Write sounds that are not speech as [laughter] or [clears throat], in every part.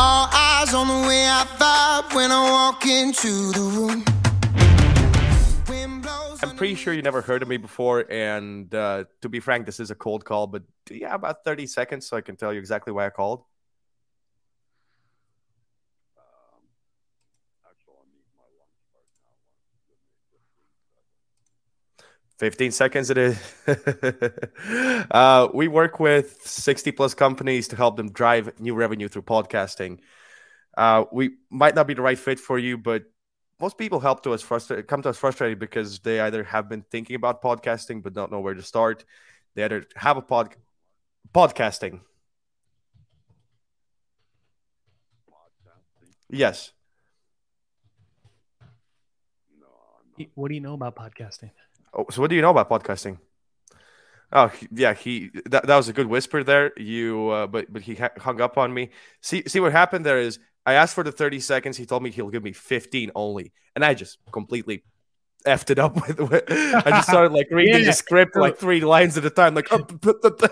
All eyes on the way I vibe when I walk into the room. I'm pretty sure you never heard of me before, and uh, to be frank, this is a cold call. But do you have about 30 seconds so I can tell you exactly why I called? 15 seconds it is. [laughs] uh, we work with 60 plus companies to help them drive new revenue through podcasting. Uh, we might not be the right fit for you, but most people help to us frustrated, come to us frustrated because they either have been thinking about podcasting but don't know where to start. They either have a pod podcasting. Yes. What do you know about podcasting? Oh, so what do you know about podcasting? Oh yeah, he that, that was a good whisper there. You uh, but but he hung up on me. See see what happened there is I asked for the 30 seconds. He told me he'll give me 15 only, and I just completely effed it up [laughs] with. with I just started like [laughs] reading yeah. the script like three lines at a time, like. Oh, [laughs]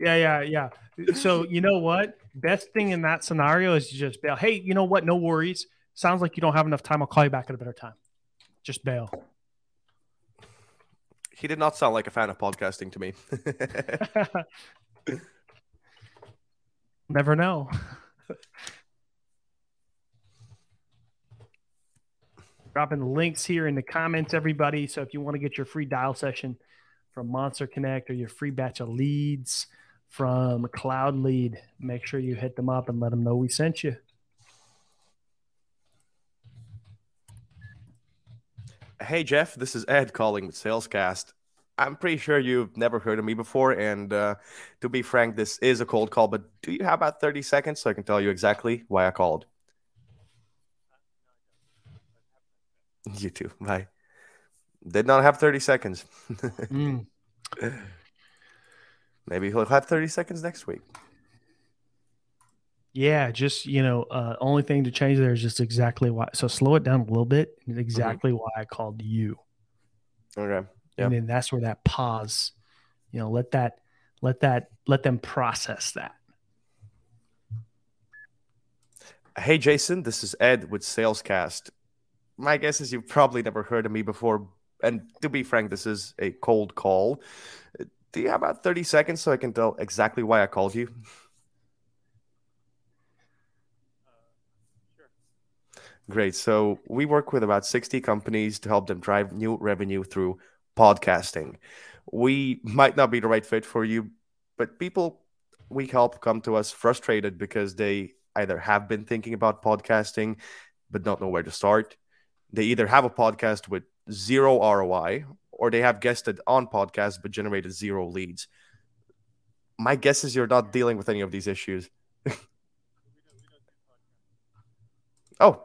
yeah, yeah, yeah. So you know what? Best thing in that scenario is to just bail. Hey, you know what? No worries. Sounds like you don't have enough time. I'll call you back at a better time. Just bail. He did not sound like a fan of podcasting to me. [laughs] Never know. dropping links here in the comments, everybody. So if you want to get your free dial session from Monster Connect or your free batch of leads from Cloud Lead, make sure you hit them up and let them know we sent you. Hey Jeff, this is Ed calling with Salescast. I'm pretty sure you've never heard of me before, and uh, to be frank, this is a cold call. But do you have about 30 seconds so I can tell you exactly why I called? You too. Bye. Did not have 30 seconds. [laughs] mm. Maybe he'll have 30 seconds next week. Yeah, just you know, uh, only thing to change there is just exactly why. So slow it down a little bit. Mm-hmm. Exactly mm-hmm. why I called you. Okay. Yep. And then that's where that pause, you know, let that, let that, let them process that. Hey, Jason, this is Ed with Salescast my guess is you've probably never heard of me before. And to be frank, this is a cold call. Do you have about 30 seconds so I can tell exactly why I called you? Great. So we work with about 60 companies to help them drive new revenue through podcasting. We might not be the right fit for you, but people we help come to us frustrated because they either have been thinking about podcasting but don't know where to start they either have a podcast with zero ROI or they have guested on podcasts but generated zero leads. My guess is you're not dealing with any of these issues. [laughs] oh,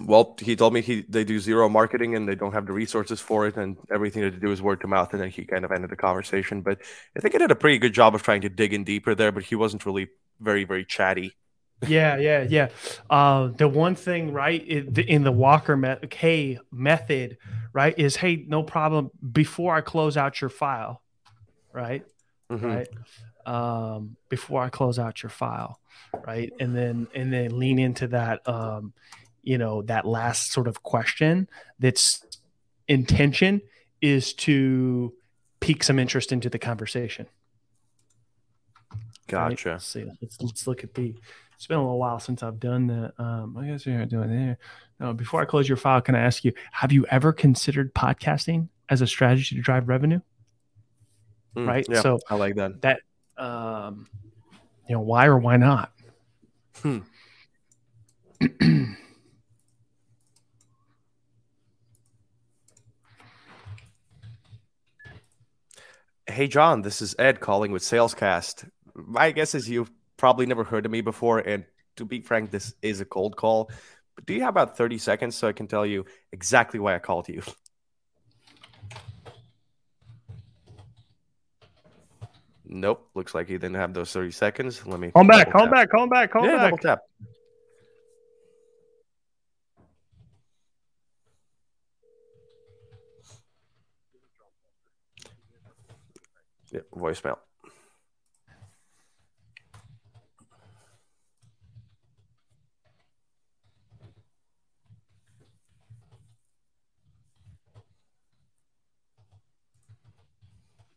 Well, he told me he they do zero marketing and they don't have the resources for it, and everything that they do is word to mouth. And then he kind of ended the conversation. But I think he did a pretty good job of trying to dig in deeper there, but he wasn't really very, very chatty. [laughs] yeah, yeah, yeah. Uh, the one thing, right, in the Walker me- K method, right, is hey, no problem. Before I close out your file, right, mm-hmm. right, um, before I close out your file, right and then and then lean into that um you know that last sort of question that's intention is to pique some interest into the conversation gotcha right? let's see let's, let's look at the it's been a little while since I've done that. Um, I guess you're doing there. No, before I close your file, can I ask you, have you ever considered podcasting as a strategy to drive revenue? Mm, right. Yeah, so I like that. That, um, you know, why or why not? Hmm. [clears throat] hey, John, this is Ed calling with Salescast. My guess is you've probably never heard of me before. And to be frank, this is a cold call. But do you have about 30 seconds so I can tell you exactly why I called you? Nope. Looks like he didn't have those 30 seconds. Let me Come back, come back, come back, come yeah, back. double tap. Yeah, voicemail.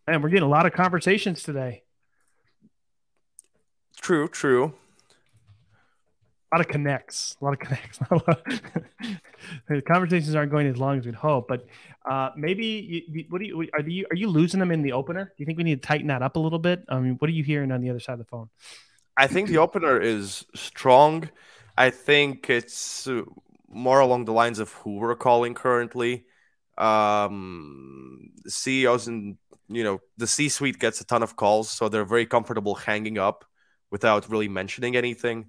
Man, we're getting a lot of conversations today. True, true. A lot of connects. A lot of connects. [laughs] The conversations aren't going as long as we'd hope, but uh, maybe you, what do you are you are you losing them in the opener? Do you think we need to tighten that up a little bit? I mean, what are you hearing on the other side of the phone? I think the opener is strong. I think it's uh, more along the lines of who we're calling currently. Um, CEOs and you know the C-suite gets a ton of calls, so they're very comfortable hanging up without really mentioning anything.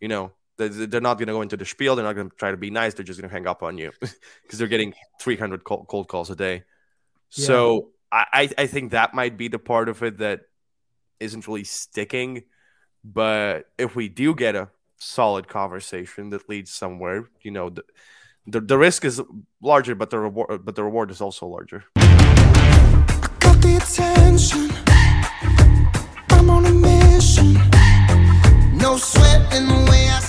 You know, they- they're not going to go into the spiel. They're not going to try to be nice. They're just going to hang up on you [laughs] because they're getting 300 cold cold calls a day. So I, I I think that might be the part of it that isn't really sticking. But if we do get a solid conversation that leads somewhere, you know, the the, the risk is larger, but the reward but the reward is also larger. Got the attention. I'm on a mission. No sweat in the way I